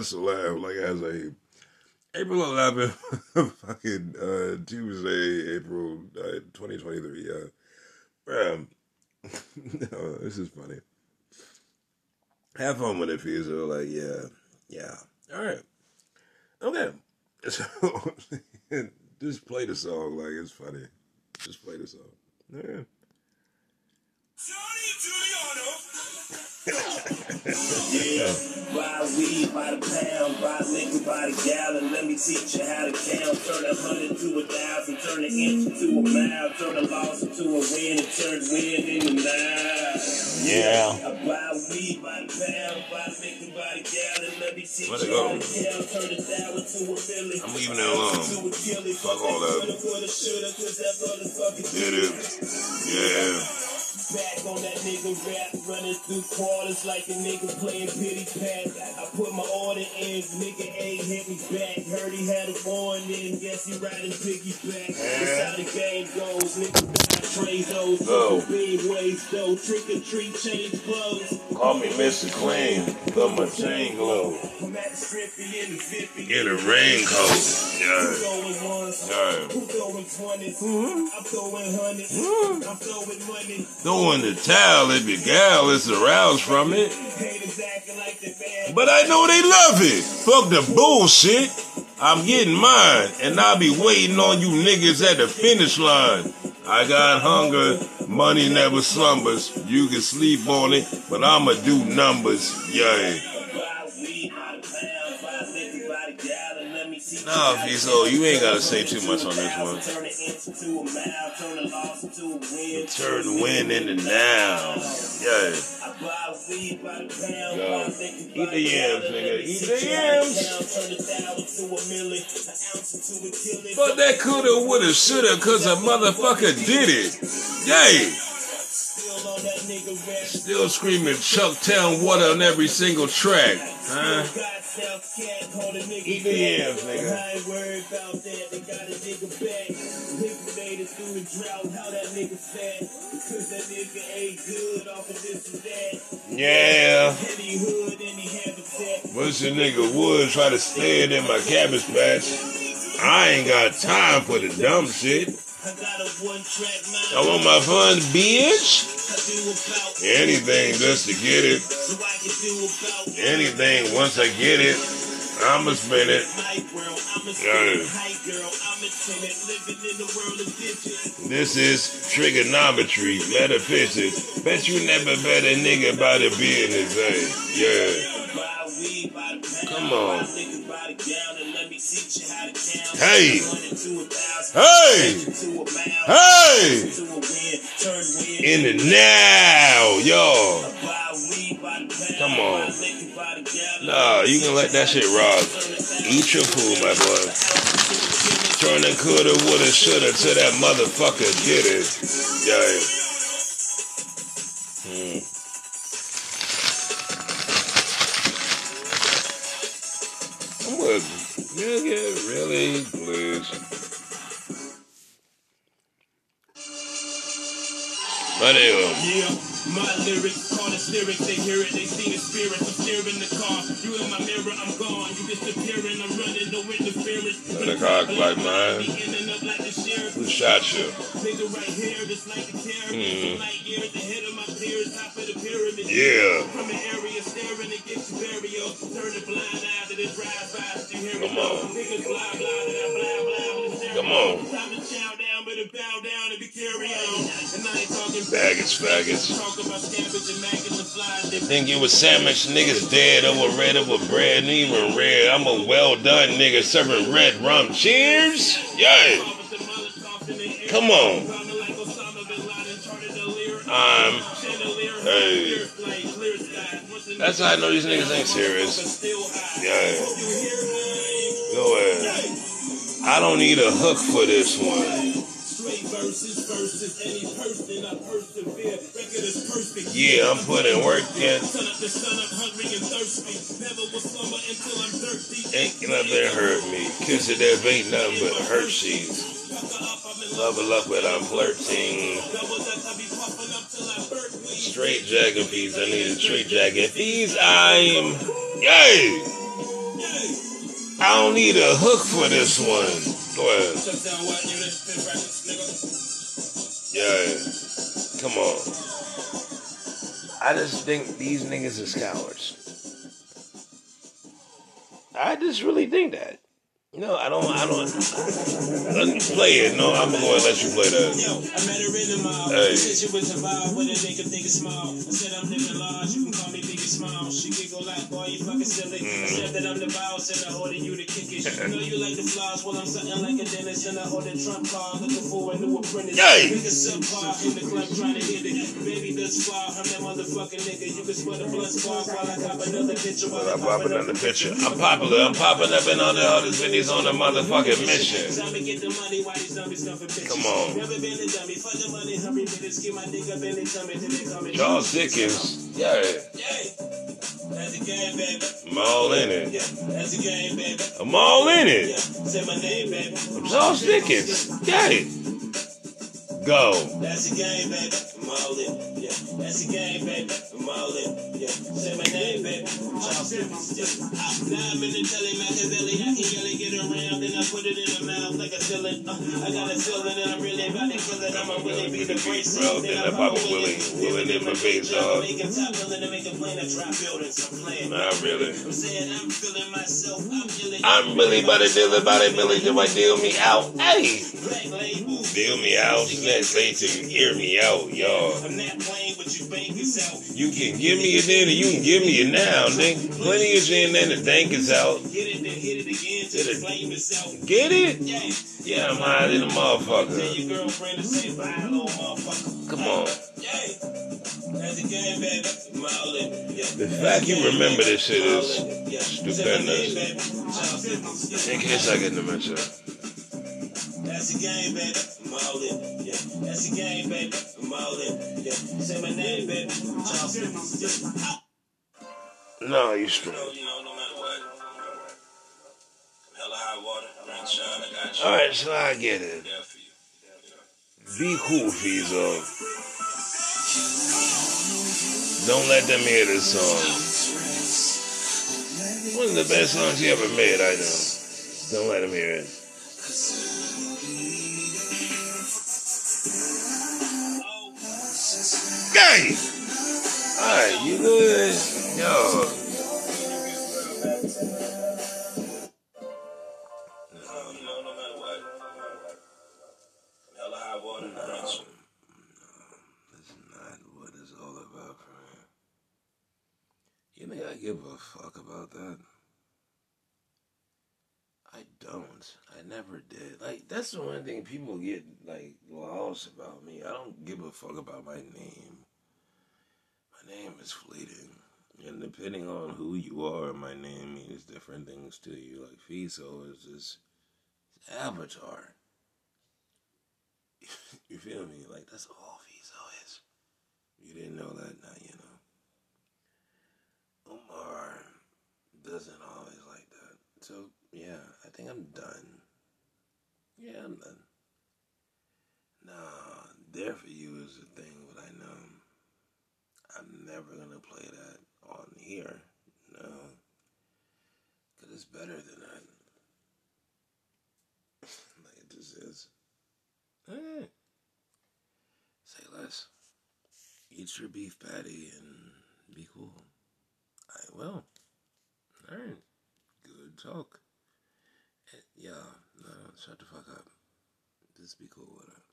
must laugh like as a April 11th, fucking uh, Tuesday, April uh, 2023. Yeah, Bruh. no, this is funny. Have fun with it, Fizo. Like, yeah, yeah. All right, okay. So just play the song like it's funny. Just play the song. Yeah. Yeah, buy weed by the pound, buy liquor by the gallon. Let me teach you how to count. Turn a hundred to a thousand, turn an inch into a mile, turn a loss into a win, and turn win into nine. Yeah. Buy weed by the pound, buy liquor by the gallon. Let me teach you how to count. Turn a thousand to a million. I'm leaving it alone. Killing. Fuck all that. That Did it. Yeah. Back on that nigga rap, running through quarters like a nigga playing pity pat. I put my order in, nigga A hit me back. Heard he had a warning, guess he riding piggyback. That's how the game goes, nigga trade those. Go. Big ways though, trick or treat, change clothes. Call me Mr. Clean, but my chain glow. I'm at the strippy in the 50. Get a raincoat. Yeah. throwing ones? Yeah. Who 20s? Mm-hmm. I'm throwing hundreds. Mm-hmm. I'm throwing money. Throwing the towel if your gal is aroused from it. But I know they love it. Fuck the bullshit. I'm getting mine, and I'll be waiting on you niggas at the finish line. I got hunger, money never slumbers. You can sleep on it, but I'ma do numbers. Yeah. Nah, Fizo, you ain't gotta say too much on this one. Turn win into now. Yeah. Yo, eat the yams, nigga. Eat the yams. But that coulda, woulda, shoulda, cause a motherfucker did it. Yay. Still screaming Chucktown water on every single track. Huh? Eat the yams, nigga. I ain't worried about that. They got a nigga back. Liquidated through the drought. How that nigga fat? Because that nigga ain't good off of this and that. Yeah. Any hood, any habitat. Wish a nigga would try to stand in my cabbage patch. I ain't got time for the dumb shit. I got a one track mind. I want my fun, bitch. I do about Anything just to get it. so I can do about Anything once I get it, I'ma spend it. Hype world, I'm a Yeah. hype girl, I'm a tenant, living in the world of digits. This is trigonometry, metaphysics. Bet you never bet a nigga about a business, eh? Yeah. Buy weed by the pound, Come on. buy liquor by the gallon, let me teach you how to count. Hey. Hundred to a thousand, Hey! to a mile, Hey! to a win, turn win. In the now, y'all. Come on. Nah, you can let that shit rock. Eat your food, my boy. Turn the coulda, woulda, shoulda to that motherfucker get it. Yeah. Hmm. I'm with you. get really blues. But anyway, Yeah, my lyrics, call it lyrics, they hear it, they see the spirit, I'm steering the car, you in my mirror, I'm gone, you disappearing, I'm running, no interference. Let a cock like mine. Be ending up like the sheriff. who shot you? Nigga right here, it's like terrorist. Mm. Light years ahead of my peers, top of the pyramid. Yeah. From an area staring to get your burial. Turn a blind eye to the drive-by, you hear me Come on. Niggas blah, blah, blah, blah, blah, blah. Come on. Time to chow down, better bow down and be carry on. And I ain't talking Faggots, faggots. Talk about and Think you was sandwich niggas dead over red over bread, and even red. I'm a well done nigga serving red rum. Cheers! Yeah! Come on. I'm. Hey. That's how I know these niggas ain't serious. Yeah. Go ahead. I don't need a hook for this one. Verses versus any person I persevere. Record is perfect. Yeah, I'm putting work in. Sun up the sun up, hungry and thirsty. Never summer until I'm thirsty. Ain't nothing hurt me. Kiss it up ain't nothing but Hershey's. Level up when I'm flirting. I be puffing up till I burp weed. Straight jacket fees. I need a straight jacket fees. I'm. Yay! I don't need a hook for this one. Go ahead. Yeah. Come on. I just think these niggas is cowards. I just really think that. No, I don't. I don't. Let me play it. No, I'm going to let you play that. Yo, I met her in the mall. Hey. She was a vibe with a nigga small. I said I'm living large, you can call me big and small. She giggle like, boy, you fucking silly. I mm-hmm. said that I'm the boss and I order you to kick it. You know you like the flaws, well I'm something like a dentist and I order Trump car looking for a new apprentice. Yay. Nigga subpar in the club trying to hit it. Baby, thus far, I'm that motherfucking nigga. You can smell the blood spark while I cop another picture. While I I'm pop popping another picture. I'm popular. I'm popping up in all the other on the motherfucking mission. Time to get the money while these zombies come for bitches. Come on. Never been a dummy. Fuck the money, hurry minutes. Get my dick up in their tummy till they come in. Charles Dickens. Yeah. Yay. That's a game, baby. I'm all in it. Yeah, that's a game, baby. I'm all in it. say my name, baby. I'm Charles Dickens. Yeah. Go. That's a game, baby. I'm all in. Yeah, that's a game, baby. I'm all in. Yeah, say my name, baby. Charles Dickens. Yeah. Ah, Now I'm in the telly Machiavelli. I can I put it in my mouth like a ceiling. Uh, I got a ceiling and I'm really about to kill it. I'ma really be the brace. Bro, then I pop a Willie. Willie in my face, dog. Make him top willing to make a plane of drop buildings. I'm playing. Not really. I'm saying I'm feeling myself. I'm really. I'm really about to deal about it, Billy. Do I deal me out? Hey. Deal me out. Let's say to hear me out, y'all. I'm not playing, but you bank is out. You can give me it then, or you can give me it now. Nigga. Plenty of gin and the dank is out. Hit again till the flame is out. Get it? Yeah. I'm high than a motherfucker. your girlfriend to say bye, little motherfucker. Come on. Yeah. That's a game, baby. I'm all in. Yeah. The fact you remember this shit is stupendous. Say my name, baby. Charles Dickens. Yeah. in case I get dementia. That's the game, baby. I'm all in. Yeah. That's the game, baby. I'm all in. Yeah. Say my name, baby. Charles. No, you strong. All right, so I get it. Be cool, Fizo. Don't let them hear this song. One of the best songs you ever made, I know. Don't let them hear it. Hey! Alright, you good? I don't. I never did. Like that's the one thing people get like lost about me. I don't give a fuck about my name. My name is fleeting. And depending on who you are, my name means different things to you. Like Fiso is just avatar. you feel me? Like that's all Fiso is. You didn't know that, now you know. Omar doesn't always like that. So yeah, think I'm done. Yeah, I'm done. Nah, there for you is the thing, but I know I'm never gonna play that on here. No. Cause it's better than that. like it just is. Eh. Say less. Eat your beef patty and be cool. I will. Alright. Good talk. Yeah, no, shut the fuck up. Just be cool with it.